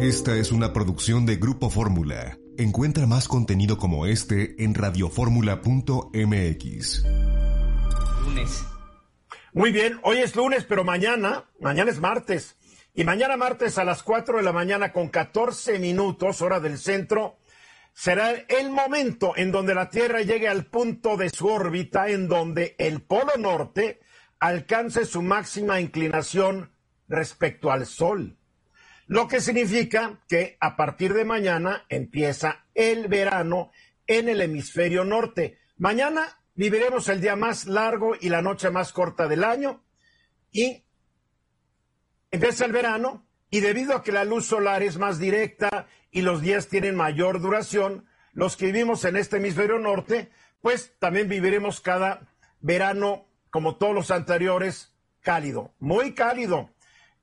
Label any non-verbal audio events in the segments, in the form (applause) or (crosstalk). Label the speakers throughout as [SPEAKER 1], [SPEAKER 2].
[SPEAKER 1] Esta es una producción de Grupo Fórmula. Encuentra más contenido como este en radioformula.mx.
[SPEAKER 2] Lunes.
[SPEAKER 3] Muy bien, hoy es lunes, pero mañana, mañana es martes. Y mañana martes a las 4 de la mañana con 14 minutos, hora del centro, será el momento en donde la Tierra llegue al punto de su órbita en donde el Polo Norte alcance su máxima inclinación respecto al Sol. Lo que significa que a partir de mañana empieza el verano en el hemisferio norte. Mañana viviremos el día más largo y la noche más corta del año y empieza el verano y debido a que la luz solar es más directa y los días tienen mayor duración, los que vivimos en este hemisferio norte, pues también viviremos cada verano, como todos los anteriores, cálido, muy cálido.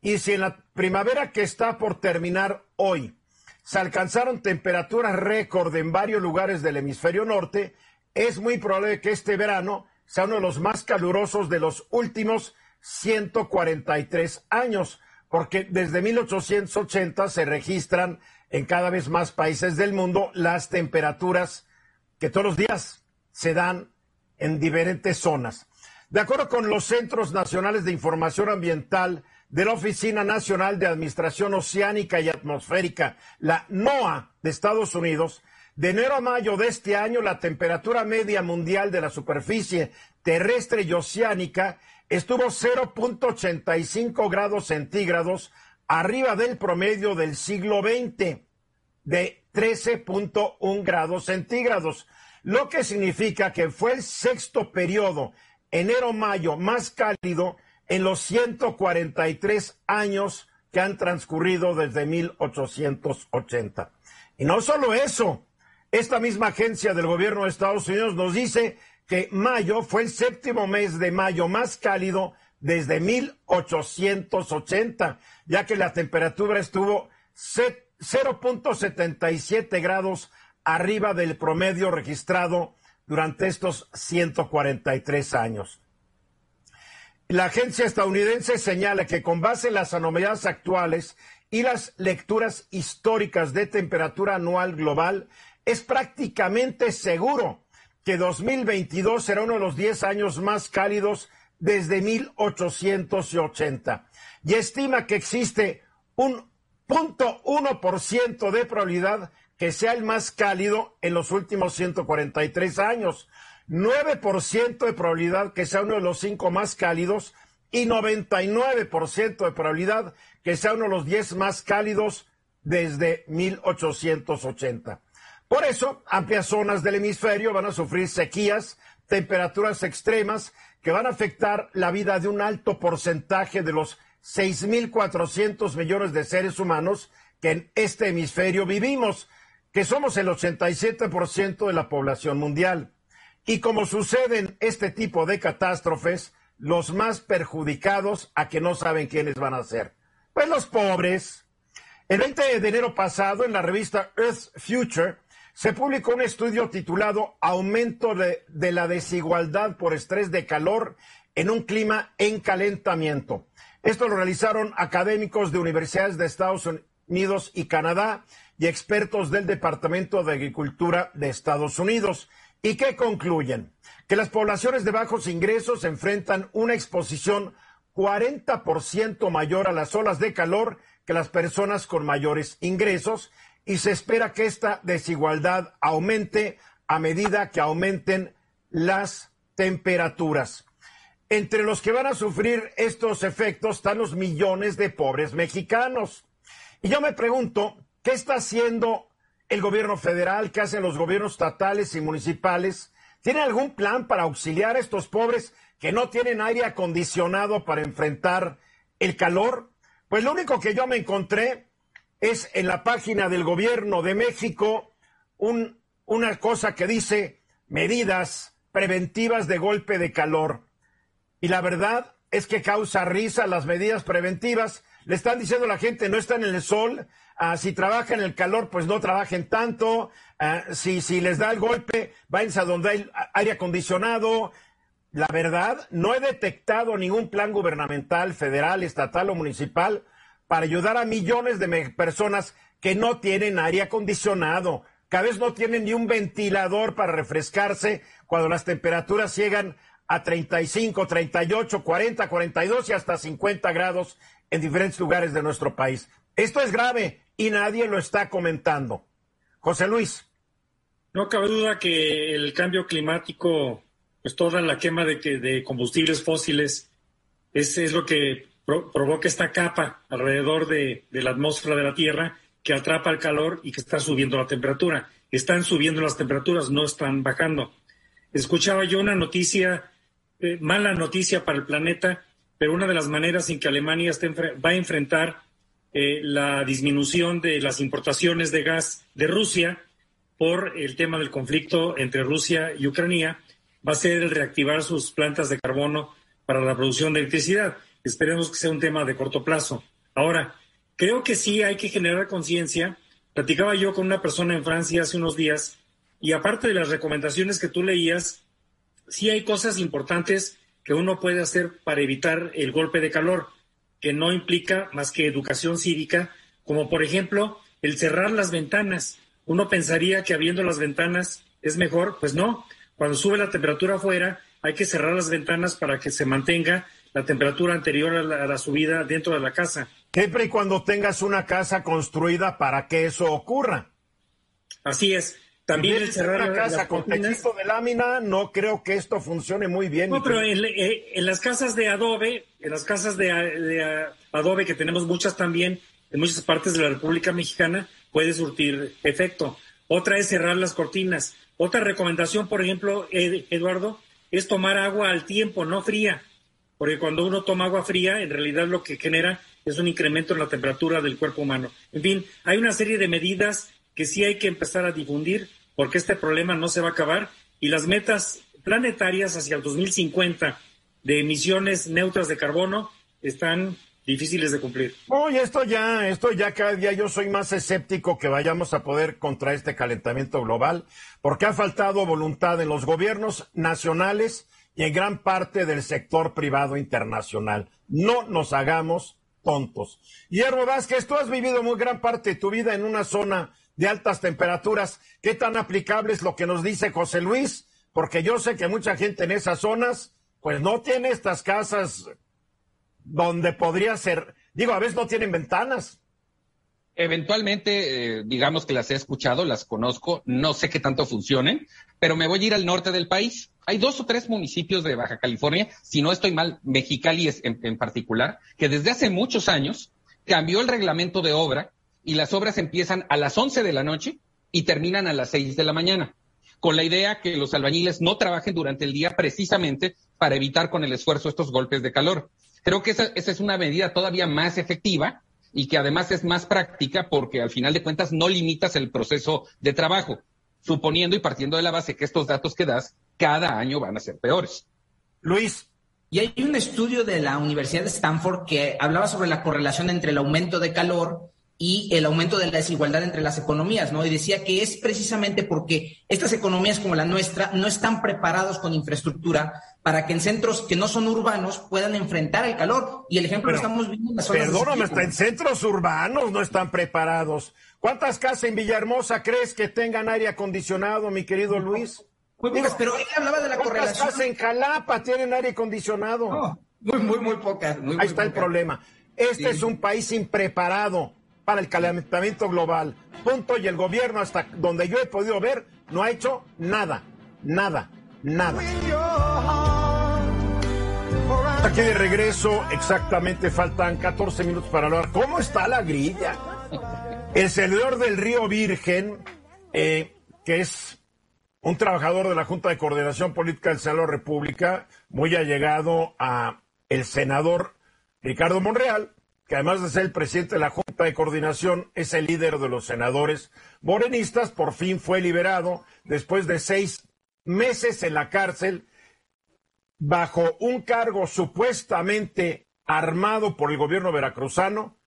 [SPEAKER 3] Y si en la primavera que está por terminar hoy se alcanzaron temperaturas récord en varios lugares del hemisferio norte, es muy probable que este verano sea uno de los más calurosos de los últimos 143 años, porque desde 1880 se registran en cada vez más países del mundo las temperaturas que todos los días se dan en diferentes zonas. De acuerdo con los Centros Nacionales de Información Ambiental de la Oficina Nacional de Administración Oceánica y Atmosférica, la NOAA de Estados Unidos, de enero a mayo de este año la temperatura media mundial de la superficie terrestre y oceánica estuvo 0.85 grados centígrados arriba del promedio del siglo XX de 13.1 grados centígrados, lo que significa que fue el sexto periodo enero-mayo más cálido en los 143 años que han transcurrido desde 1880. Y no solo eso, esta misma agencia del gobierno de Estados Unidos nos dice que mayo fue el séptimo mes de mayo más cálido desde 1880, ya que la temperatura estuvo 0.77 grados arriba del promedio registrado durante estos 143 años. La agencia estadounidense señala que con base en las anomalías actuales y las lecturas históricas de temperatura anual global, es prácticamente seguro que 2022 será uno de los 10 años más cálidos desde 1880 y estima que existe un 0.1% de probabilidad que sea el más cálido en los últimos 143 años, 9% de probabilidad que sea uno de los cinco más cálidos y 99% de probabilidad que sea uno de los 10 más cálidos desde 1880. Por eso, amplias zonas del hemisferio van a sufrir sequías, temperaturas extremas que van a afectar la vida de un alto porcentaje de los 6.400 millones de seres humanos que en este hemisferio vivimos, que somos el 87% de la población mundial. Y como sucede en este tipo de catástrofes, los más perjudicados a que no saben quiénes van a ser. Pues los pobres. El 20 de enero pasado, en la revista Earth Future, se publicó un estudio titulado Aumento de, de, la desigualdad por estrés de calor en un clima en calentamiento. Esto lo realizaron académicos de universidades de Estados Unidos y Canadá y expertos del Departamento de Agricultura de Estados Unidos. ¿Y qué concluyen? Que las poblaciones de bajos ingresos enfrentan una exposición 40% mayor a las olas de calor que las personas con mayores ingresos y se espera que esta desigualdad aumente a medida que aumenten las temperaturas. Entre los que van a sufrir estos efectos están los millones de pobres mexicanos. Y yo me pregunto, ¿qué está haciendo el gobierno federal? ¿Qué hacen los gobiernos estatales y municipales? ¿Tiene algún plan para auxiliar a estos pobres que no tienen aire acondicionado para enfrentar el calor? Pues lo único que yo me encontré es en la página del gobierno de México un, una cosa que dice medidas preventivas de golpe de calor. Y la verdad es que causa risa las medidas preventivas. Le están diciendo a la gente, no están en el sol, ah, si trabajan en el calor, pues no trabajen tanto, ah, si, si les da el golpe, váyanse a donde hay aire acondicionado. La verdad, no he detectado ningún plan gubernamental, federal, estatal o municipal para ayudar a millones de personas que no tienen aire acondicionado, cada vez no tienen ni un ventilador para refrescarse cuando las temperaturas llegan a 35, 38, 40, 42 y hasta 50 grados en diferentes lugares de nuestro país. Esto es grave y nadie lo está comentando. José Luis.
[SPEAKER 4] No cabe duda que el cambio climático, pues toda la quema de, de combustibles fósiles, es, es lo que provoca esta capa alrededor de, la atmósfera de la Tierra que atrapa el calor y que está subiendo la temperatura. Están subiendo las temperaturas, no están bajando. Escuchaba yo una noticia, eh, mala noticia para el planeta, pero una de las maneras en que Alemania va a enfrentar eh, la disminución de las importaciones de gas de Rusia por el tema del conflicto entre Rusia y Ucrania va a ser el reactivar sus plantas de carbono para la producción de electricidad. Esperemos que sea un tema de corto plazo. Ahora, creo que sí hay que generar conciencia. Platicaba yo con una persona en Francia hace unos días y aparte de las recomendaciones que tú leías, sí hay cosas importantes que uno puede hacer para evitar el golpe de calor, que no implica más que educación cívica, como por ejemplo el cerrar las ventanas. Uno pensaría que abriendo las ventanas es mejor, pues no. Cuando sube la temperatura afuera, hay que cerrar las ventanas para que se mantenga la temperatura anterior a la, subida dentro de la casa.
[SPEAKER 3] Siempre y cuando tengas una casa construida para que eso ocurra.
[SPEAKER 4] Así es. También el cerrar
[SPEAKER 3] una casa con techito de lámina, no creo que esto funcione muy bien.
[SPEAKER 4] No, pero eh, en, las casas de adobe, en las casas de, de, adobe que tenemos muchas también en muchas partes de la República Mexicana, puede surtir efecto. Otra es cerrar las cortinas. Otra recomendación, por ejemplo, Eduardo, es tomar agua al tiempo, no fría porque cuando uno toma agua fría, en realidad lo que genera es un incremento en la temperatura del cuerpo humano. En fin, hay una serie de medidas que sí hay que empezar a difundir porque este problema no se va a acabar y las metas planetarias hacia el 2050 de emisiones neutras de carbono están difíciles de cumplir.
[SPEAKER 3] Oye, esto ya, esto ya cada día yo soy más escéptico que vayamos a poder contra este calentamiento global, porque ha faltado voluntad en los gobiernos nacionales y en gran parte del sector privado internacional. No nos hagamos tontos. Hierro Vázquez, tú has vivido muy gran parte de tu vida en una zona de altas temperaturas. ¿Qué tan aplicable es lo que nos dice José Luis? Porque yo sé que mucha gente en esas zonas, pues no tiene estas casas donde podría ser, digo, a veces no tienen ventanas.
[SPEAKER 5] Eventualmente, eh, digamos que las he escuchado, las conozco, no sé qué tanto funcionen, pero me voy a ir al norte del país. Hay dos o tres municipios de Baja California, si no estoy mal, Mexicali es en, en particular, que desde hace muchos años cambió el reglamento de obra y las obras empiezan a las 11 de la noche y terminan a las 6 de la mañana, con la idea que los albañiles no trabajen durante el día precisamente para evitar con el esfuerzo estos golpes de calor. Creo que esa, esa es una medida todavía más efectiva y que además es más práctica porque al final de cuentas no limitas el proceso de trabajo, suponiendo y partiendo de la base que estos datos que das cada año van a ser peores.
[SPEAKER 3] Luis.
[SPEAKER 6] Y hay un estudio de la Universidad de Stanford que hablaba sobre la correlación entre el aumento de calor y el aumento de la desigualdad entre las economías, ¿no? Y decía que es precisamente porque estas economías como la nuestra no están preparados con infraestructura para que en centros que no son urbanos puedan enfrentar el calor. Y el ejemplo lo estamos viendo en las
[SPEAKER 3] zonas Perdóname, hasta en centros urbanos no están preparados. ¿Cuántas casas en Villahermosa crees que tengan aire acondicionado, mi querido Luis?
[SPEAKER 6] Muy pocas, pero él hablaba de la correlación.
[SPEAKER 3] ¿Cuántas casas en Jalapa tienen aire acondicionado?
[SPEAKER 6] muy, muy, muy pocas.
[SPEAKER 3] Ahí está el problema. Este es un país impreparado para el calentamiento global. Punto. Y el gobierno, hasta donde yo he podido ver, no ha hecho nada, nada, nada. Aquí de regreso, exactamente faltan 14 minutos para hablar. ¿Cómo está la grilla? El senador del Río Virgen, eh, que es un trabajador de la Junta de Coordinación Política del Senado República, muy allegado a el senador Ricardo Monreal, que además de ser el presidente de la Junta De Coordinación es el líder de los senadores morenistas, por fin fue liberado después de seis meses en la cárcel bajo un cargo supuestamente armado por el gobierno veracruzano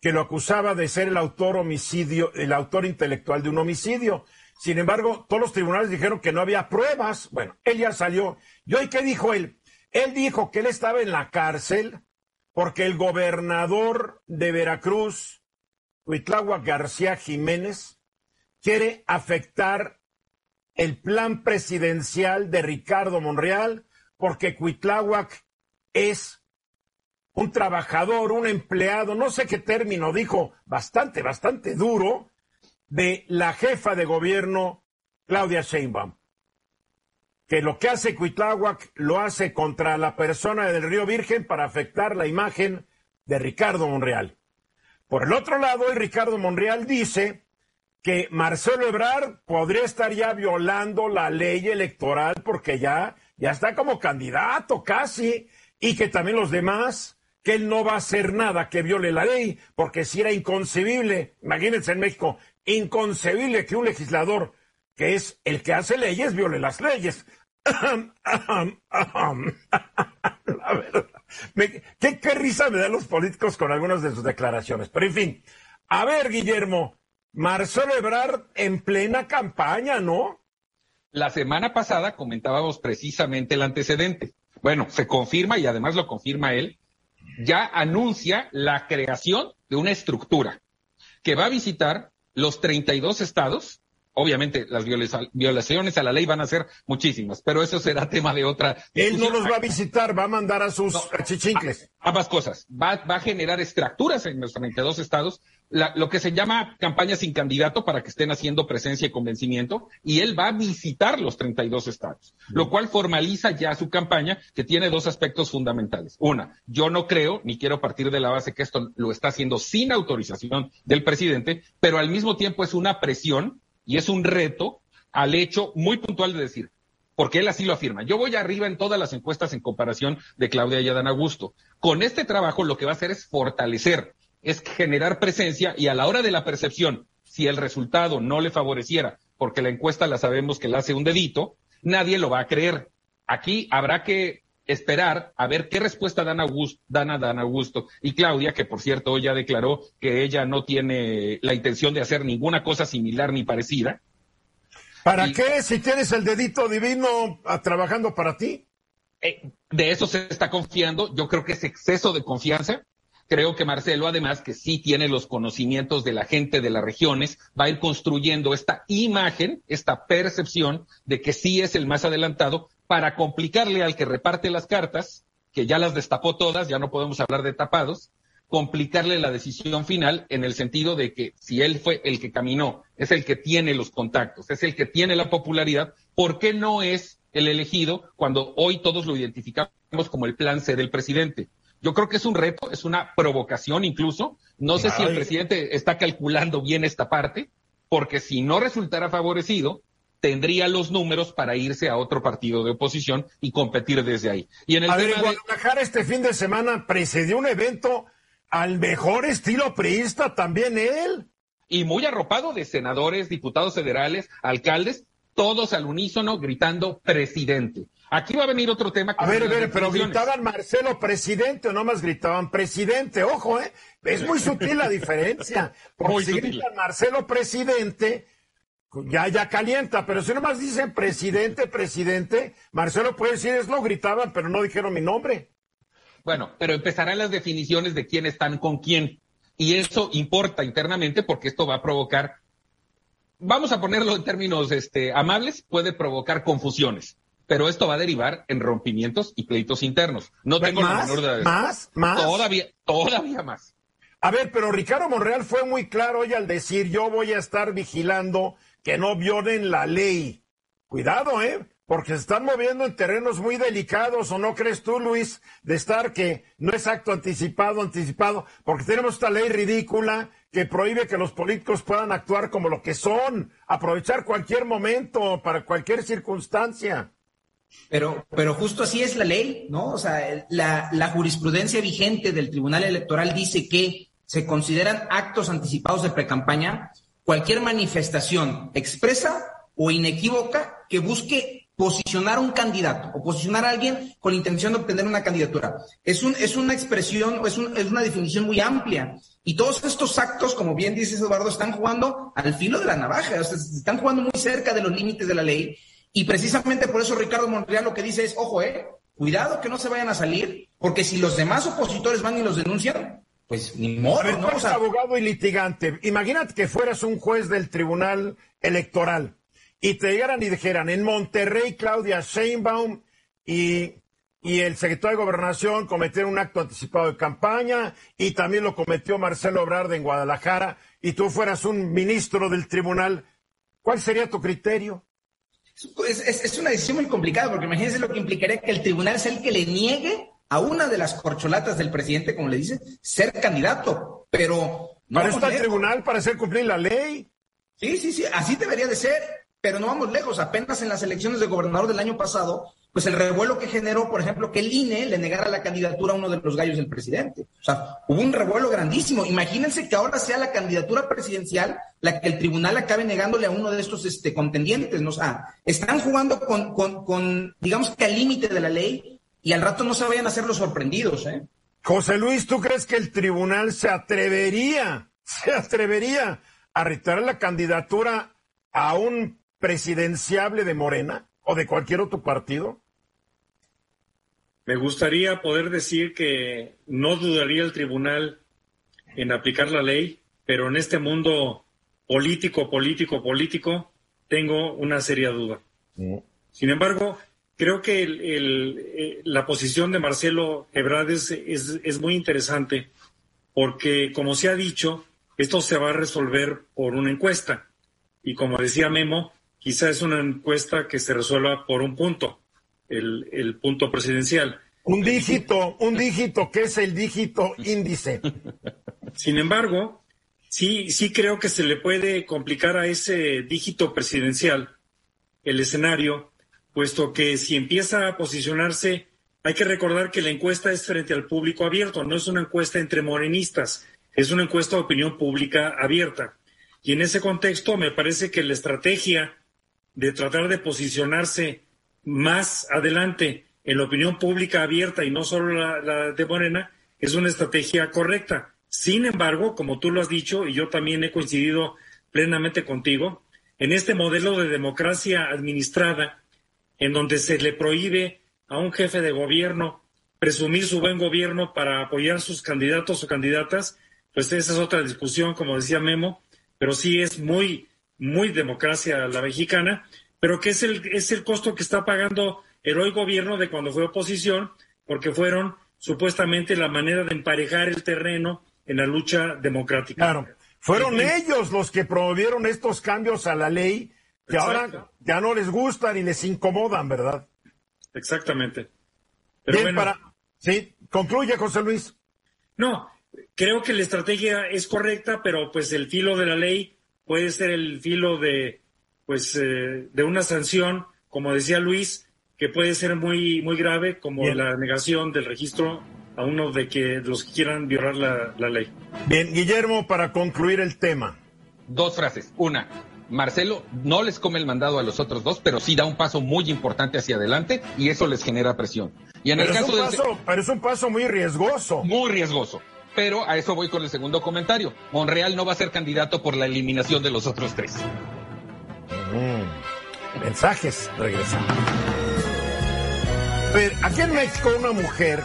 [SPEAKER 3] que lo acusaba de ser el autor homicidio, el autor intelectual de un homicidio. Sin embargo, todos los tribunales dijeron que no había pruebas. Bueno, él ya salió. ¿Y hoy qué dijo él? Él dijo que él estaba en la cárcel porque el gobernador de Veracruz, Huitlagua García Jiménez, quiere afectar el plan presidencial de Ricardo Monreal, porque Cuitláhuac es un trabajador, un empleado, no sé qué término dijo, bastante, bastante duro, de la jefa de gobierno, Claudia Sheinbaum. Que lo que hace Cuitláhuac lo hace contra la persona del Río Virgen para afectar la imagen de Ricardo Monreal. Por el otro lado, el Ricardo Monreal dice que Marcelo Ebrard podría estar ya violando la ley electoral porque ya, ya está como candidato casi y que también los demás que él no va a hacer nada que viole la ley, porque si era inconcebible, imagínense en México, inconcebible que un legislador que es el que hace leyes viole las leyes. (laughs) la verdad. ¿qué, ¿Qué risa me dan los políticos con algunas de sus declaraciones? Pero en fin, a ver, Guillermo, Marcelo Ebrard en plena campaña, ¿no?
[SPEAKER 5] La semana pasada comentábamos precisamente el antecedente. Bueno, se confirma y además lo confirma él, ya anuncia la creación de una estructura que va a visitar los 32 estados. Obviamente las violaciones a la ley van a ser muchísimas, pero eso será (laughs) tema de otra.
[SPEAKER 3] Él no los va a visitar, va a mandar a sus chichincles.
[SPEAKER 5] Ambas cosas. Va, va, a generar estructuras en los 32 estados lo que se llama campaña sin candidato para que estén haciendo presencia y convencimiento, y él va a visitar los 32 estados, lo cual formaliza ya su campaña, que tiene dos aspectos fundamentales. Una, yo no creo, ni quiero partir de la base que esto lo está haciendo sin autorización del presidente, pero al mismo tiempo es una presión y es un reto al hecho muy puntual de decir, porque él así lo afirma. Yo voy arriba en todas las encuestas en comparación de Claudia y Adán Augusto. Con este trabajo lo que va a hacer es fortalecer es generar presencia y a la hora de la percepción, si el resultado no le favoreciera, porque la encuesta la sabemos que la hace un dedito, nadie lo va a creer. Aquí habrá que esperar a ver qué respuesta dan, Augusto, dan a Dan Augusto y Claudia, que por cierto ya declaró que ella no tiene la intención de hacer ninguna cosa similar ni parecida.
[SPEAKER 3] ¿Para qué si tienes el dedito divino ah, trabajando para ti?
[SPEAKER 5] Eh, de eso se está confiando. Yo creo que es exceso de confianza Creo que Marcelo, además, que sí tiene los conocimientos de la gente de las regiones, va a ir construyendo esta imagen, esta percepción de que sí es el más adelantado para complicarle al que reparte las cartas, que ya las destapó todas, ya no podemos hablar de tapados, complicarle la decisión final en el sentido de que si él fue el que caminó, es el que tiene los contactos, es el que tiene la popularidad, ¿por qué no es el elegido cuando hoy todos lo identificamos como el plan C del presidente? Yo creo que es un reto, es una provocación incluso. No sé si el presidente está calculando bien esta parte, porque si no resultara favorecido, tendría los números para irse a otro partido de oposición y competir desde ahí. Y
[SPEAKER 3] en el a ver, en Guadalajara este fin de semana precedió un evento al mejor estilo priista, también él.
[SPEAKER 5] Y muy arropado de senadores, diputados federales, alcaldes, todos al unísono gritando presidente. Aquí va a venir otro tema.
[SPEAKER 3] a ver, a ver, pero gritaban Marcelo presidente o no más gritaban presidente. Ojo, ¿eh? Es muy sutil la (laughs) diferencia. Porque si gritan Marcelo presidente, ya, ya calienta, pero si nomás dicen presidente, presidente, Marcelo puede decir, es lo gritaban, pero no dijeron mi nombre.
[SPEAKER 5] Bueno, pero empezarán las definiciones de quién están con quién. Y eso importa internamente porque esto va a provocar, vamos a ponerlo en términos este, amables, puede provocar confusiones pero esto va a derivar en rompimientos y pleitos internos. No tengo
[SPEAKER 3] ¿Más? la menor ¿Más? ¿Más?
[SPEAKER 5] Todavía, todavía más.
[SPEAKER 3] A ver, pero Ricardo Monreal fue muy claro hoy al decir yo voy a estar vigilando que no violen la ley. Cuidado, ¿eh? Porque se están moviendo en terrenos muy delicados, ¿o no crees tú, Luis, de estar que no es acto anticipado, anticipado? Porque tenemos esta ley ridícula que prohíbe que los políticos puedan actuar como lo que son, aprovechar cualquier momento para cualquier circunstancia.
[SPEAKER 6] Pero, pero justo así es la ley, ¿no? O sea, la, la, jurisprudencia vigente del Tribunal Electoral dice que se consideran actos anticipados de precampaña cualquier manifestación expresa o inequívoca que busque posicionar a un candidato o posicionar a alguien con la intención de obtener una candidatura. Es, un, es una expresión, es, es una definición muy amplia. Y todos estos actos, como bien dices Eduardo, están jugando al filo de la navaja, o sea, están jugando muy cerca de los límites de la ley. Y precisamente por eso Ricardo Monreal lo que dice es, ojo, eh, cuidado que no se vayan a salir, porque si los demás opositores van y los denuncian, pues ni modo,
[SPEAKER 3] ¿no? abogado y litigante. Imagínate que fueras un juez del Tribunal Electoral y te llegaran y dijeran, en Monterrey, Claudia Sheinbaum y, y el secretario de Gobernación cometieron un acto anticipado de campaña y también lo cometió Marcelo Obrard en Guadalajara y tú fueras un ministro del tribunal, ¿cuál sería tu criterio?
[SPEAKER 6] Es, es, una decisión muy complicada porque imagínense lo que implicaría que el tribunal sea el que le niegue a una de las corcholatas del presidente, como le dice, ser candidato. Pero
[SPEAKER 3] no para está el tribunal para hacer cumplir la ley.
[SPEAKER 6] Sí, sí, sí, así debería de ser. Pero no vamos lejos. Apenas en las elecciones de gobernador del año pasado, pues el revuelo que generó, por ejemplo, que el INE le negara la candidatura a uno de los gallos del presidente. O sea, hubo un revuelo grandísimo. Imagínense que ahora sea la candidatura presidencial la que el tribunal acabe negándole a uno de estos este, contendientes. ¿no? O sea, están jugando con, con, con digamos que al límite de la ley y al rato no se vayan a hacer los sorprendidos, ¿eh?
[SPEAKER 3] José Luis, ¿tú crees que el tribunal se atrevería, (laughs) se atrevería a retirar la candidatura a un presidenciable de Morena o de cualquier otro partido?
[SPEAKER 4] Me gustaría poder decir que no dudaría el tribunal en aplicar la ley, pero en este mundo político, político, político, tengo una seria duda. Mm. Sin embargo, Creo que eh, la posición de Marcelo Ebrard es, muy interesante porque, como se ha dicho, esto se va a resolver por una encuesta. Y como decía Memo, quizá es una encuesta que se resuelva por un punto, el, el punto presidencial.
[SPEAKER 3] Un dígito, un dígito, que es el dígito índice.
[SPEAKER 4] Sin embargo, sí, sí creo que se le puede complicar a ese dígito presidencial el escenario puesto que si empieza a posicionarse, hay que recordar que la encuesta es frente al público abierto, no es una encuesta entre morenistas, es una encuesta de opinión pública abierta. Y en ese contexto me parece que la estrategia de tratar de posicionarse más adelante en la opinión pública abierta y no solo la, de Morena es una estrategia correcta. Sin embargo, como tú lo has dicho, y yo también he coincidido plenamente contigo, en este modelo de democracia administrada, en donde se le prohíbe a un jefe de gobierno presumir su buen gobierno para apoyar sus candidatos o candidatas, pues esa es otra discusión, como decía Memo, pero sí es muy, muy democracia la mexicana, pero que es el, es el costo que está pagando el hoy gobierno de cuando fue oposición, porque fueron supuestamente la manera de emparejar el terreno en la lucha democrática.
[SPEAKER 3] Claro, fueron ellos los que promovieron estos cambios a la ley que ahora ya no les gustan y les incomodan, ¿verdad?
[SPEAKER 4] Exactamente.
[SPEAKER 3] Bien, para... Sí, concluye, José Luis.
[SPEAKER 4] No, creo que la estrategia es correcta, pero pues el filo de la ley puede ser el filo de, pues, eh, de una sanción, como decía Luis, que puede ser muy, muy grave, como la negación del registro a uno de que los que quieran violar la, la ley.
[SPEAKER 3] Bien, Guillermo, para concluir el tema.
[SPEAKER 5] Dos frases. Una, Marcelo no les come el mandado a los otros dos, pero sí da un paso muy importante hacia adelante y eso les genera presión. Y en
[SPEAKER 3] pero el caso es un paso, Pero es un paso muy riesgoso.
[SPEAKER 5] Muy riesgoso. Pero a eso voy con el segundo comentario. Monreal no va a ser candidato por la eliminación de los otros tres.
[SPEAKER 3] Mm. Mensajes, regresamos. Ver, aquí en México una mujer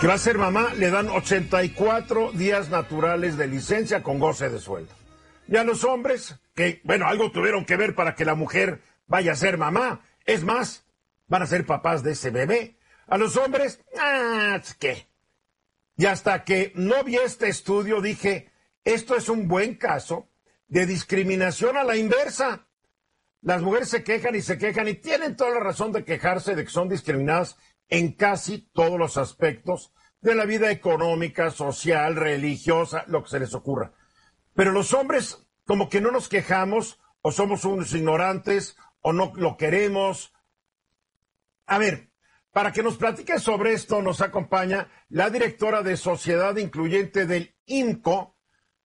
[SPEAKER 3] que va a ser mamá le dan 84 días naturales de licencia con goce de sueldo. Y a los hombres, que, bueno, algo tuvieron que ver para que la mujer vaya a ser mamá. Es más, van a ser papás de ese bebé. A los hombres, ah, ¿qué? Y hasta que no vi este estudio dije, esto es un buen caso de discriminación a la inversa. Las mujeres se quejan y se quejan y tienen toda la razón de quejarse de que son discriminadas en casi todos los aspectos de la vida económica, social, religiosa, lo que se les ocurra. Pero los hombres como que no nos quejamos o somos unos ignorantes o no lo queremos. A ver, Para que nos platique sobre esto, nos acompaña la directora de Sociedad Incluyente del INCO,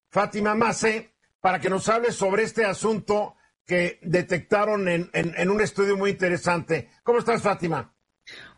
[SPEAKER 3] Fátima Mace, para que nos hable sobre este asunto que detectaron en, en, un estudio muy interesante. ¿Cómo estás, Fátima?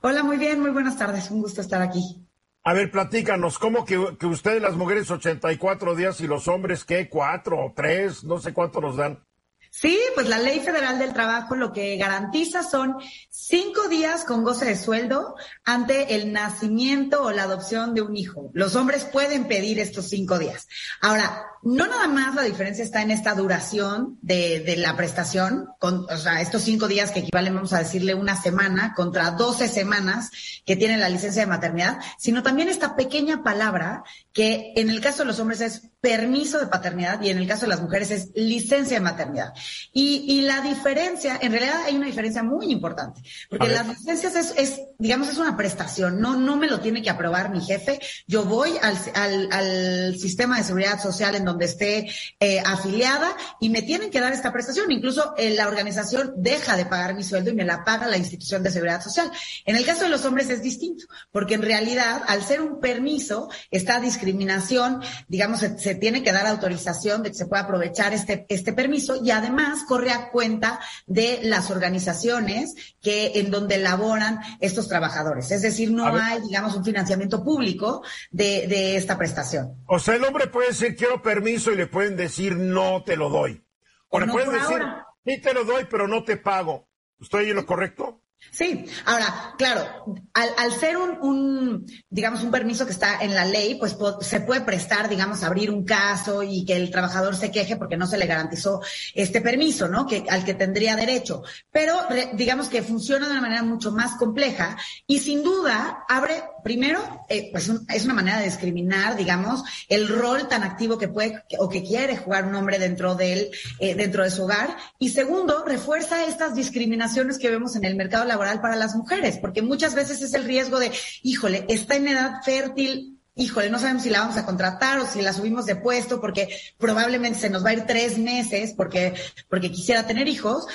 [SPEAKER 7] Hola, muy bien, muy buenas tardes. Un gusto estar aquí.
[SPEAKER 3] A ver, platícanos, ¿cómo que, que ustedes las mujeres 84 días y los hombres qué? ¿Cuatro o tres? No sé cuánto nos dan.
[SPEAKER 7] Sí, pues la Ley Federal del Trabajo lo que garantiza son cinco días con goce de sueldo ante el nacimiento o la adopción de un hijo. Los hombres pueden pedir estos cinco días. Ahora, no nada más la diferencia está en esta duración de, de la prestación, con, o sea, estos cinco días que equivalen, vamos a decirle, una semana contra doce semanas que tiene la licencia de maternidad, sino también esta pequeña palabra que en el caso de los hombres es permiso de paternidad y en el caso de las mujeres es licencia de maternidad. Y, y la diferencia, en realidad hay una diferencia muy importante, porque las licencias es, es, digamos, es una prestación, no, no me lo tiene que aprobar mi jefe, yo voy al, al, al sistema de seguridad social en donde esté eh, afiliada y me tienen que dar esta prestación. Incluso eh, la organización deja de pagar mi sueldo y me la paga la institución de seguridad social. En el caso de los hombres es distinto, porque en realidad al ser un permiso, esta discriminación, digamos, se, tiene que dar autorización de que se pueda aprovechar este, este permiso y además corre a cuenta de las organizaciones que en donde laboran estos trabajadores. Es decir, no hay, digamos, un financiamiento público de, de esta prestación.
[SPEAKER 3] O sea, el hombre puede decir, quiero permiso y le pueden decir no te lo doy. O, le pueden decir sí te lo doy, pero no te pago. ¿Estoy en lo correcto?
[SPEAKER 7] Sí, ahora, claro, al, al ser un, un, digamos, un permiso que está en la ley, pues se puede prestar, digamos, abrir un caso y que el trabajador se queje porque no se le garantizó este permiso, ¿no? Que, al que tendría derecho. Pero, digamos que funciona de una manera mucho más compleja y sin duda abre, primero, eh, pues es una manera de discriminar, digamos, el rol tan activo que puede o que quiere jugar un hombre dentro de eh, dentro de su hogar. Y segundo, refuerza estas discriminaciones que vemos en el mercado laboral para las mujeres, porque muchas veces es el riesgo de, híjole, está en edad fértil, híjole, no sabemos si la vamos a contratar o si la subimos de puesto porque probablemente se nos va a ir tres meses porque, porque quisiera tener hijos.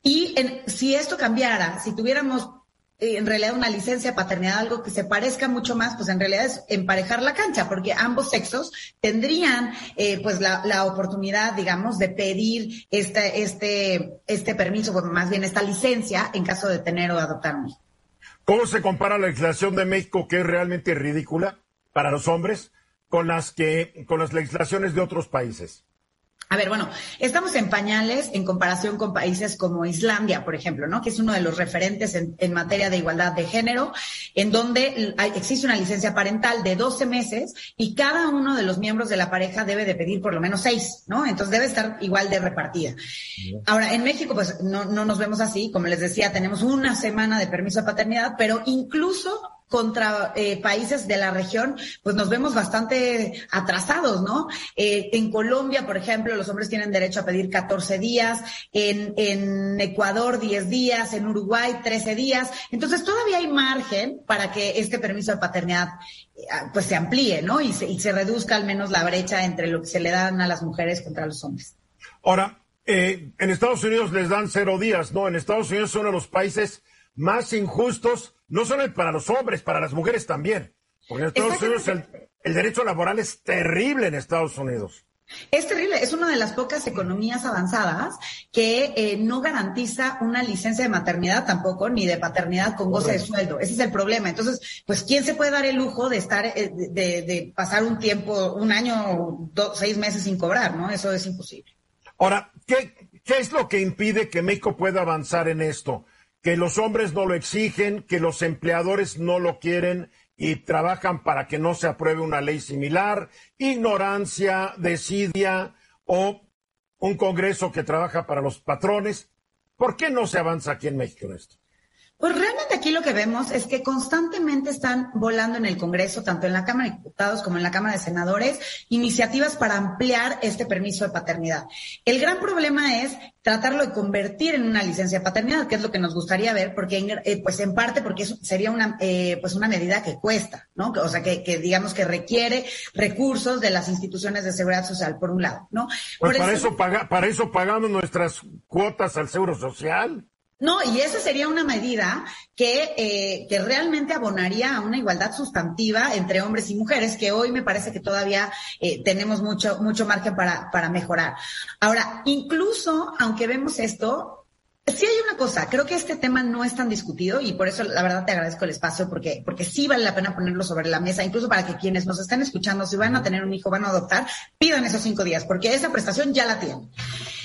[SPEAKER 7] Y en, si esto cambiara, si tuviéramos en realidad una licencia paternidad, algo que se parezca mucho más, pues en realidad es emparejar la cancha, porque ambos sexos tendrían eh, pues la, la, oportunidad, digamos, de pedir este, este, este permiso, más bien esta licencia en caso de tener o adoptar un hijo.
[SPEAKER 3] ¿Cómo se compara la legislación de México, que es realmente ridícula para los hombres, con las que, con las legislaciones de otros países?
[SPEAKER 7] A ver, bueno, estamos en pañales en comparación con países como Islandia, por ejemplo, ¿no? Que es uno de los referentes en, materia de igualdad de género, en donde existe una licencia parental de 12 meses y cada uno de los miembros de la pareja debe de pedir por lo menos seis, ¿no? Entonces debe estar igual de repartida. Ahora, en México, pues no, no nos vemos así. Como les decía, tenemos una semana de permiso de paternidad, pero incluso contra eh, países de la región, pues nos vemos bastante atrasados, ¿no? Eh, en Colombia, por ejemplo, los hombres tienen derecho a pedir 14 días, en, Ecuador 10 días, en Uruguay 13 días. Entonces todavía hay margen para que este permiso de paternidad eh, pues se amplíe, ¿no? Y se, y se reduzca al menos la brecha entre lo que se le dan a las mujeres contra los hombres.
[SPEAKER 3] Ahora, en Estados Unidos les dan cero días, ¿no? En Estados Unidos son de los países más injustos no solo para los hombres, para las mujeres también. Porque en Estados Unidos el, derecho laboral es terrible en Estados Unidos.
[SPEAKER 7] Es terrible, es una de las pocas economías avanzadas que eh, no garantiza una licencia de maternidad tampoco, ni de paternidad con goce de sueldo. Ese es el problema. Entonces, pues, ¿quién se puede dar el lujo de estar, eh, de, de, pasar un tiempo, un año, dos, seis meses sin cobrar, ¿no? Eso es imposible.
[SPEAKER 3] Ahora, ¿qué, ¿qué es lo que impide que México pueda avanzar en esto? Que los hombres no lo exigen, que los empleadores no lo quieren y trabajan para que no se apruebe una ley similar, ignorancia, desidia o un Congreso que trabaja para los patrones. ¿Por qué no se avanza aquí en México en esto?
[SPEAKER 7] Pues realmente aquí lo que vemos es que constantemente están volando en el Congreso, tanto en la Cámara de Diputados como en la Cámara de Senadores, iniciativas para ampliar este permiso de paternidad. El gran problema es tratarlo de convertir en una licencia de paternidad, que es lo que nos gustaría ver, porque eh, pues en parte porque eso sería una eh, pues una medida que cuesta, ¿no? O sea, que, digamos que requiere recursos de las instituciones de seguridad social, por un lado, ¿no?
[SPEAKER 3] Pues para eso, paga, para eso pagamos nuestras cuotas al seguro social.
[SPEAKER 7] No, y esa sería una medida que, eh, que realmente abonaría a una igualdad sustantiva entre hombres y mujeres, que hoy me parece que todavía eh, tenemos mucho, mucho margen para, para mejorar. Ahora, incluso aunque vemos esto, Sí hay una cosa, creo que este tema no es tan discutido y por eso la verdad te agradezco el espacio porque, porque sí vale la pena ponerlo sobre la mesa, incluso para que quienes nos están escuchando, si van a tener un hijo, van a adoptar, pidan esos cinco días porque esa prestación ya la tienen.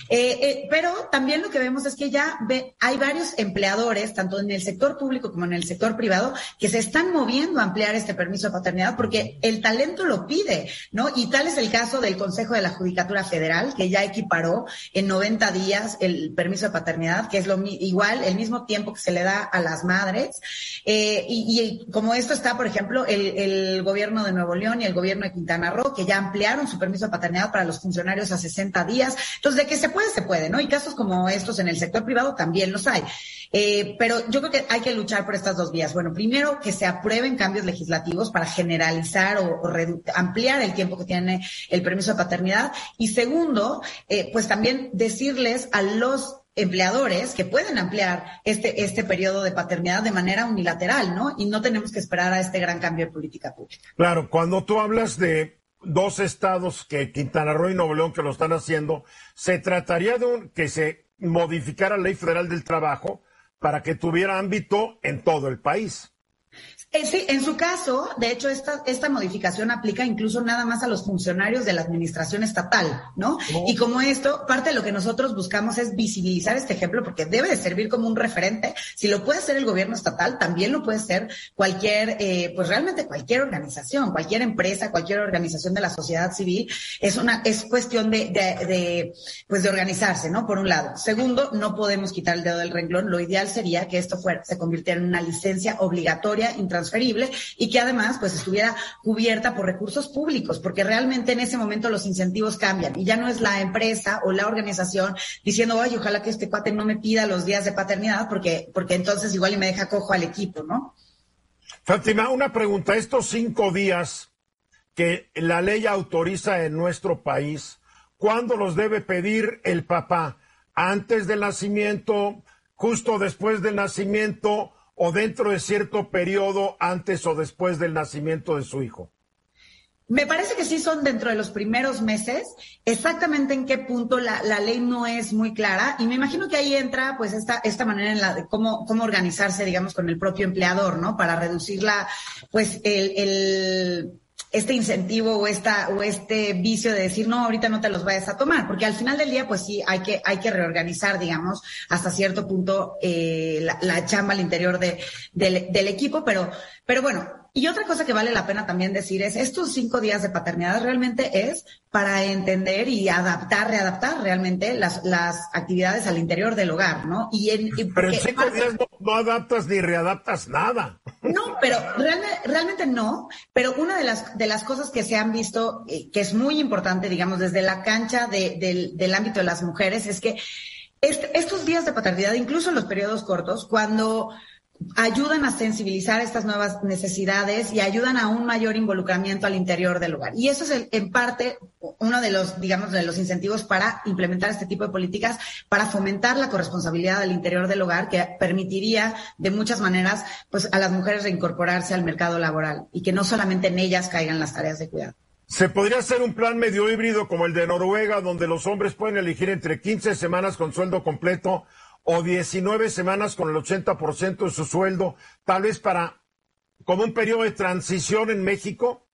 [SPEAKER 7] Eh, eh, pero también lo que vemos es que ya ve, hay varios empleadores, tanto en el sector público como en el sector privado, que se están moviendo a ampliar este permiso de paternidad porque el talento lo pide, ¿no? Y tal es el caso del Consejo de la Judicatura Federal, que ya equiparó en 90 días el permiso de paternidad, que es lo igual, el mismo tiempo que se le da a las madres. Eh, y, como esto está, por ejemplo, el, el gobierno de Nuevo León y el gobierno de Quintana Roo, que ya ampliaron su permiso de paternidad para los funcionarios a 60 días. Entonces, de que se puede, se puede, ¿no? Y casos como estos en el sector privado también los hay. Eh, pero yo creo que hay que luchar por estas dos vías. Bueno, primero que se aprueben cambios legislativos para generalizar o, o ampliar el tiempo que tiene el permiso de paternidad. Y segundo, eh, pues también decirles a los empleadores que pueden ampliar este, este periodo de paternidad de manera unilateral, ¿no? Y no tenemos que esperar a este gran cambio de política pública.
[SPEAKER 3] Claro, cuando tú hablas de dos estados que Quintana Roo y Nuevo León que lo están haciendo, se trataría de un, que se modificara la ley federal del trabajo para que tuviera ámbito en todo el país.
[SPEAKER 7] Eh, sí, en su caso, de hecho, esta, esta modificación aplica incluso nada más a los funcionarios de la administración estatal, ¿no? Oh. Y como esto, parte de lo que nosotros buscamos es visibilizar este ejemplo porque debe de servir como un referente. Si lo puede hacer el gobierno estatal, también lo puede ser cualquier, eh, pues realmente cualquier organización, cualquier empresa, cualquier organización de la sociedad civil. Es una, es cuestión de, de, de, pues de organizarse, ¿no? Por un lado. Segundo, no podemos quitar el dedo del renglón. Lo ideal sería que esto fuera, se convirtiera en una licencia obligatoria, intransferible transferible y que además pues estuviera cubierta por recursos públicos, porque realmente en ese momento los incentivos cambian y ya no es la empresa o la organización diciendo, ay, ojalá que este cuate no me pida los días de paternidad porque, porque entonces igual y me deja cojo al equipo, ¿no?
[SPEAKER 3] Fátima, una pregunta, estos cinco días que la ley autoriza en nuestro país, ¿cuándo los debe pedir el papá? ¿Antes del nacimiento? ¿Justo después del nacimiento? O dentro de cierto periodo antes o después del nacimiento de su hijo?
[SPEAKER 7] Me parece que sí son dentro de los primeros meses. Exactamente en qué punto la, la, ley no es muy clara. Y me imagino que ahí entra pues esta, esta manera en la de cómo, cómo organizarse, digamos, con el propio empleador, ¿no? Para reducir la, pues el, el este incentivo o esta o este vicio de decir no ahorita no te los vayas a tomar porque al final del día pues sí hay que hay que reorganizar digamos hasta cierto punto eh, la, la, chamba al interior de, del, del equipo pero pero bueno y otra cosa que vale la pena también decir es, estos cinco días de paternidad realmente es para entender y adaptar, readaptar realmente las, las actividades al interior del hogar, ¿no?
[SPEAKER 3] Y en, y pero en cinco días no, no, adaptas ni readaptas nada.
[SPEAKER 7] No, pero realmente, no. Pero una de las, de las cosas que se han visto, eh, que es muy importante, digamos, desde la cancha de, del, del ámbito de las mujeres, es que estos días de paternidad, incluso en los periodos cortos, cuando ayudan a sensibilizar estas nuevas necesidades y ayudan a un mayor involucramiento al interior del hogar. Y eso es el, en parte uno de los, digamos, de los incentivos para implementar este tipo de políticas, para fomentar la corresponsabilidad al interior del hogar, que permitiría de muchas maneras, pues, a las mujeres reincorporarse al mercado laboral y que no solamente en ellas caigan las tareas de cuidado.
[SPEAKER 3] ¿Se podría hacer un plan medio híbrido como el de Noruega, donde los hombres pueden elegir entre 15 semanas con sueldo completo o 19 semanas con el 80% de su sueldo, tal vez para como un periodo de transición en México?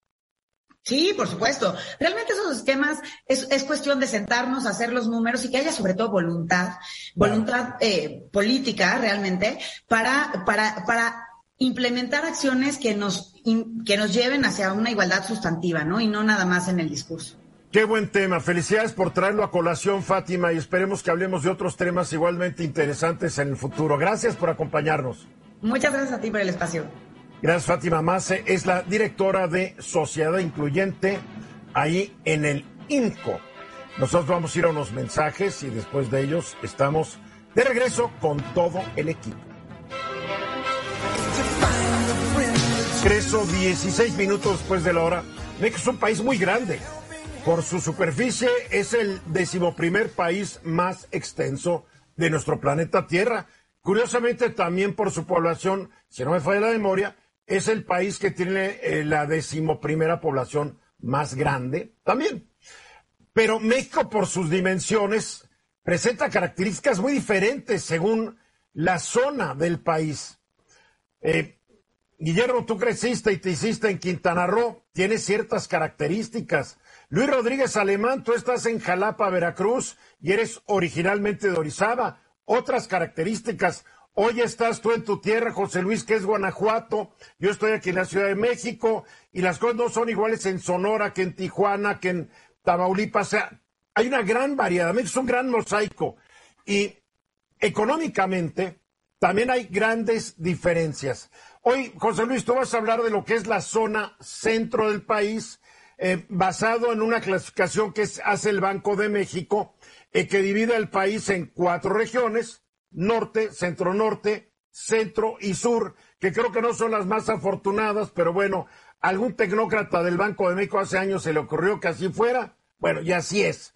[SPEAKER 7] Sí, por supuesto. Realmente esos esquemas es, es, cuestión de sentarnos, hacer los números y que haya sobre todo voluntad, voluntad eh, política realmente para, para, para implementar acciones que nos, in, que nos lleven hacia una igualdad sustantiva, ¿no? Y no nada más en el discurso.
[SPEAKER 3] Qué buen tema. Felicidades por traerlo a colación, Fátima, y esperemos que hablemos de otros temas igualmente interesantes en el futuro. Gracias por acompañarnos.
[SPEAKER 7] Muchas gracias a ti por el espacio.
[SPEAKER 3] Gracias, Fátima Mace. Es la directora de Sociedad Incluyente ahí en el INCO. Nosotros vamos a ir a unos mensajes y después de ellos estamos de regreso con todo el equipo. Creso 16 minutos después de la hora. México es un país muy grande. Por su superficie es el decimoprimer país más extenso de nuestro planeta Tierra Curiosamente, también por su población, si no me falla la memoria, es el país que tiene eh, la decimoprimera población más grande también. Pero México, por sus dimensiones, presenta características muy diferentes según la zona del país. Eh, Guillermo, tú creciste y te hiciste en Quintana Roo, tienes ciertas características. Luis Rodríguez Alemán, tú estás en Jalapa, Veracruz, y eres originalmente de Orizaba. Otras características. Hoy estás tú en tu tierra, José Luis, que es Guanajuato. Yo estoy aquí en la Ciudad de México, y las cosas no son iguales en Sonora que en Tijuana, que en Tamaulipas. O sea, hay una gran variedad. Es un gran mosaico. Y económicamente también hay grandes diferencias. Hoy, José Luis, tú vas a hablar de lo que es la zona centro del país, eh, basado en una clasificación que hace el Banco de México, eh, que divide el país en cuatro regiones, norte, centro-norte, centro y sur, que creo que no son las más afortunadas, pero bueno, algún tecnócrata del Banco de México hace años se le ocurrió que así fuera. Bueno, y así es.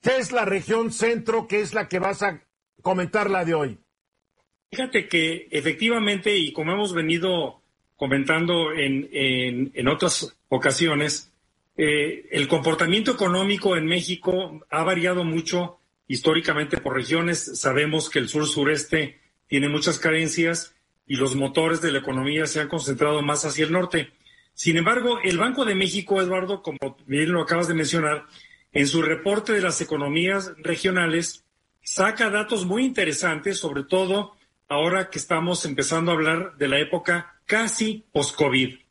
[SPEAKER 3] ¿Qué es la región centro? ¿Qué es la que vas a comentar la de hoy?
[SPEAKER 4] Fíjate que efectivamente, y como hemos venido comentando en, en, otras ocasiones, eh, el comportamiento económico en México ha variado mucho históricamente por regiones. Sabemos que el sur-sureste tiene muchas carencias y los motores de la economía se han concentrado más hacia el norte. Sin embargo, el Banco de México, Eduardo, como bien lo acabas de mencionar, en su reporte de las economías regionales, saca datos muy interesantes, sobre todo ahora que estamos empezando a hablar de la época casi post-COVID.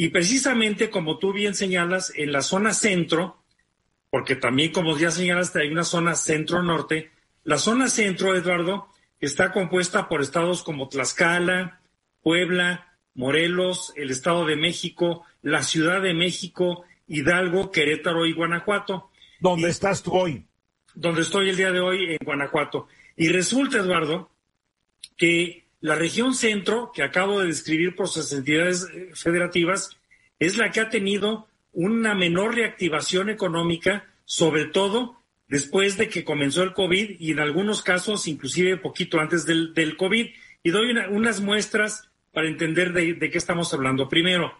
[SPEAKER 4] Y precisamente como tú bien señalas, en la zona centro, porque también como ya señalaste hay una zona centro-norte, la zona centro, Eduardo, está compuesta por estados como Tlaxcala, Puebla, Morelos, el Estado de México, la Ciudad de México, Hidalgo, Querétaro y Guanajuato.
[SPEAKER 3] ¿Dónde estás tú hoy?
[SPEAKER 4] Donde estoy el día de hoy en Guanajuato. Y resulta, Eduardo, que la región centro, que acabo de describir por sus entidades eh, federativas, es la que ha tenido una menor reactivación económica, sobre todo después de que comenzó el COVID y en algunos casos inclusive poquito antes del, COVID. Y doy unas muestras para entender de, de qué estamos hablando. Primero,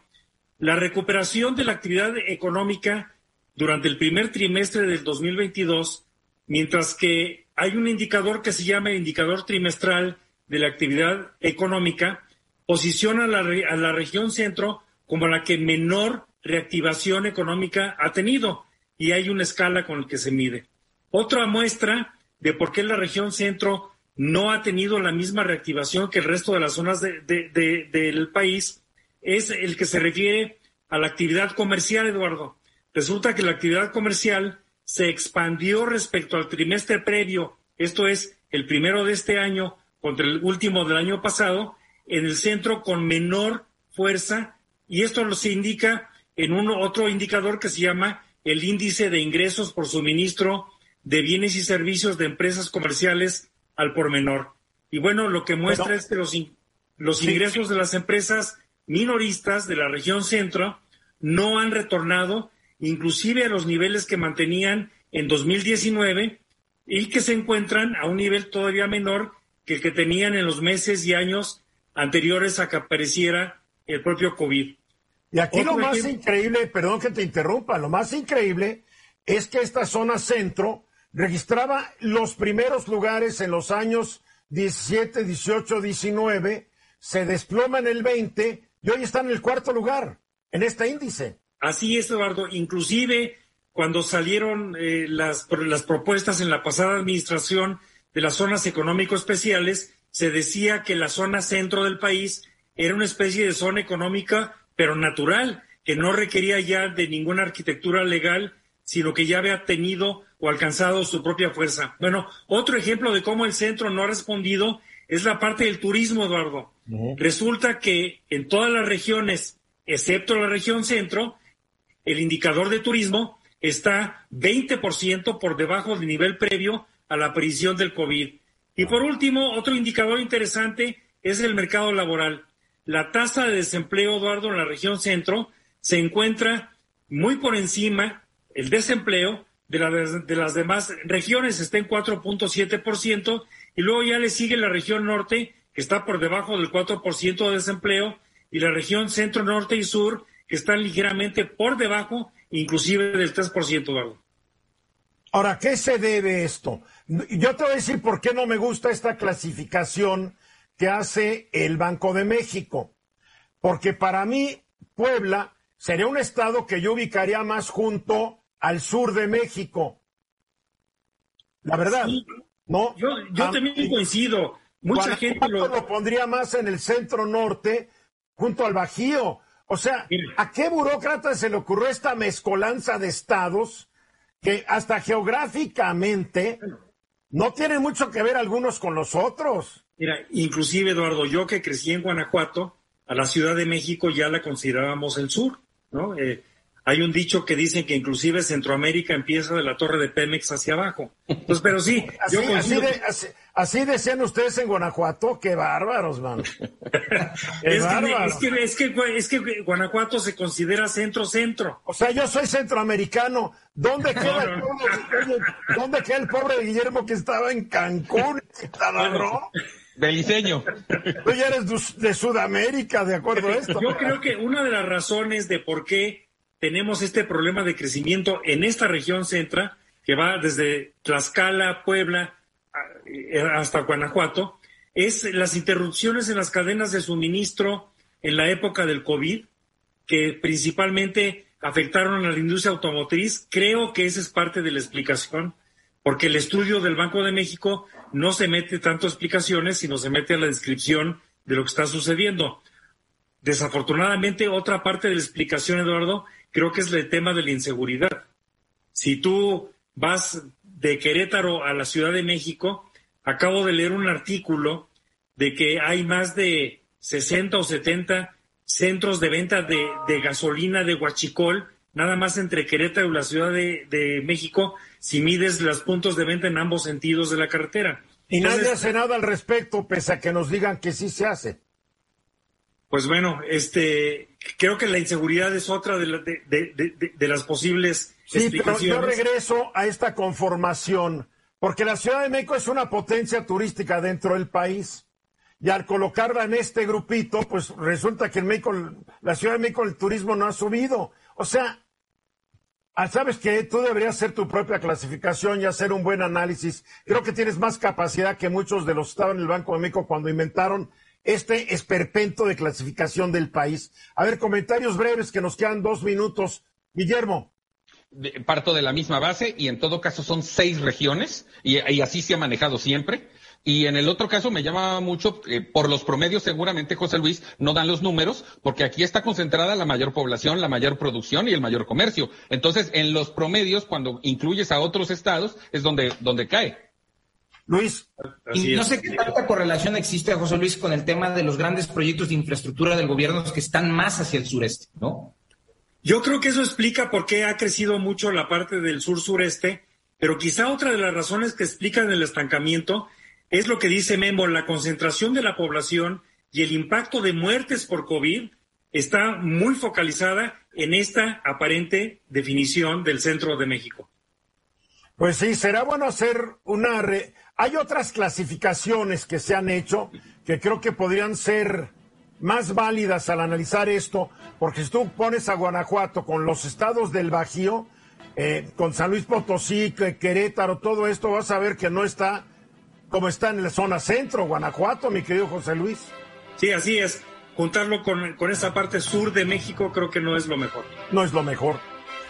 [SPEAKER 4] la recuperación de la actividad económica durante el primer trimestre del 2022, mientras que hay un indicador que se llama el indicador trimestral de la actividad económica posiciona a la, región centro como la que menor reactivación económica ha tenido y hay una escala con la que se mide. Otra muestra de por qué la región centro no ha tenido la misma reactivación que el resto de las zonas del país es el que se refiere a la actividad comercial, Eduardo. Resulta que la actividad comercial se expandió respecto al trimestre previo, esto es, el primero de este año, contra el último del año pasado, en el centro con menor fuerza, y esto lo se indica en un otro indicador que se llama el índice de ingresos por suministro de bienes y servicios de empresas comerciales al por menor. Y bueno, lo que muestra es que los, los ingresos de las empresas minoristas de la región centro no han retornado inclusive a los niveles que mantenían en 2019 y que se encuentran a un nivel todavía menor que el que tenían en los meses y años anteriores a que apareciera el propio COVID.
[SPEAKER 3] Y aquí lo más increíble, perdón que te interrumpa, lo más increíble es que esta zona centro registraba los primeros lugares en los años 17, 18, 19, se desploma en el 20 y hoy está en el cuarto lugar en este índice.
[SPEAKER 4] Así es, Eduardo. Inclusive cuando salieron eh, las, las propuestas en la pasada administración de las zonas económico especiales, se decía que la zona centro del país era una especie de zona económica, pero natural, que no requería ya de ninguna arquitectura legal, sino que ya había tenido o alcanzado su propia fuerza. Bueno, otro ejemplo de cómo el centro no ha respondido es la parte del turismo, Eduardo. Resulta que en todas las regiones, excepto la región centro, el indicador de turismo está 20% por debajo del nivel previo a la aparición del COVID. Y por último, otro indicador interesante es el mercado laboral. La tasa de desempleo, Eduardo, en la región centro se encuentra muy por encima, el desempleo, de, de las demás regiones, está en 4.7%, y luego ya le sigue la región norte, que está por debajo del 4% de desempleo, y la región centro, norte y sur, que están ligeramente por debajo, inclusive del 3%, Eduardo.
[SPEAKER 3] Ahora, ¿qué se debe esto? Yo te voy a decir por qué no me gusta esta clasificación que hace el Banco de México. Porque para mí, Puebla sería un estado que yo ubicaría más junto al sur de México. La verdad, ¿no?
[SPEAKER 4] Yo, yo también coincido. Mucha gente
[SPEAKER 3] lo... lo pondría más en el centro norte, junto al Bajío. O sea, ¿a qué burócrata se le ocurrió esta mezcolanza de estados que hasta geográficamente no tienen mucho que ver algunos con los otros?
[SPEAKER 4] Mira, inclusive Eduardo, yo que crecí en Guanajuato, a la Ciudad de México ya la considerábamos el sur, ¿no? Eh, hay un dicho que dicen que inclusive Centroamérica empieza de la torre de Pemex hacia abajo. Pues, pero sí, (laughs)
[SPEAKER 3] así, yo así, decían ustedes en Guanajuato, qué bárbaros, man. (laughs)
[SPEAKER 4] es, que, es, que, es, que, Guanajuato se considera centro-centro.
[SPEAKER 3] O sea, yo soy centroamericano. ¿Dónde (laughs) queda, el, pobre, ¿dónde queda el pobre Guillermo que estaba en Cancún?
[SPEAKER 5] Beliceño.
[SPEAKER 3] Tú ya eres de Sudamérica, de acuerdo a esto.
[SPEAKER 4] Yo creo que una de las razones de por qué tenemos este problema de crecimiento en esta región centra, que va desde Tlaxcala, Puebla, eh, hasta Guanajuato, es las interrupciones en las cadenas de suministro en la época del COVID, que principalmente afectaron a la industria automotriz. Creo que esa es parte de la explicación, porque el estudio del Banco de México no se mete tanto a explicaciones, sino se mete a la descripción de lo que está sucediendo. Desafortunadamente, otra parte de la explicación, Eduardo, creo que es el tema de la inseguridad. Si tú vas de Querétaro a la Ciudad de México, acabo de leer un artículo de que hay más de 60 o 70 centros de venta de, gasolina de Huachicol, nada más entre Querétaro y la Ciudad de, México, si mides los puntos de venta en ambos sentidos de la carretera.
[SPEAKER 3] Y nadie hace nada al respecto, pese a que nos digan que sí se hace.
[SPEAKER 4] Pues bueno, este, creo que la inseguridad es otra de, las posibles
[SPEAKER 3] sí, Pero yo regreso a esta conformación, porque la Ciudad de México es una potencia turística dentro del país. Y al colocarla en este grupito, pues resulta que en México, la Ciudad de México, el turismo no ha subido. O sea, ah, sabes que tú deberías hacer tu propia clasificación y hacer un buen análisis. Creo que tienes más capacidad que muchos de los que estaban en el Banco de México cuando inventaron este esperpento de clasificación del país. A ver, comentarios breves que nos quedan dos minutos. Guillermo.
[SPEAKER 5] Parto de la misma base y en todo caso son seis regiones y, así se ha manejado siempre. Y en el otro caso me llama mucho, eh, por los promedios seguramente, José Luis, no dan los números, porque aquí está concentrada la mayor población, la mayor producción y el mayor comercio. Entonces, en los promedios, cuando incluyes a otros estados, es donde, donde cae.
[SPEAKER 3] Luis.
[SPEAKER 6] Y no sé qué tanta correlación existe, José Luis, con el tema de los grandes proyectos de infraestructura del gobierno que están más hacia el sureste, ¿no?
[SPEAKER 4] Yo creo que eso explica por qué ha crecido mucho la parte del sur-sureste, pero quizá otra de las razones que explican el estancamiento es lo que dice Memo, la concentración de la población y el impacto de muertes por COVID está muy focalizada en esta aparente definición del centro de México.
[SPEAKER 3] Pues sí, será bueno hacer una... Hay otras clasificaciones que se han hecho que creo que podrían ser más válidas al analizar esto, porque si tú pones a Guanajuato con los estados del Bajío, eh, con San Luis Potosí, Querétaro, todo esto, vas a ver que no está como está en la zona centro, Guanajuato, mi querido José Luis.
[SPEAKER 4] Sí, así es. Juntarlo con, con esa parte sur de México creo que no es lo mejor.
[SPEAKER 3] No es lo mejor.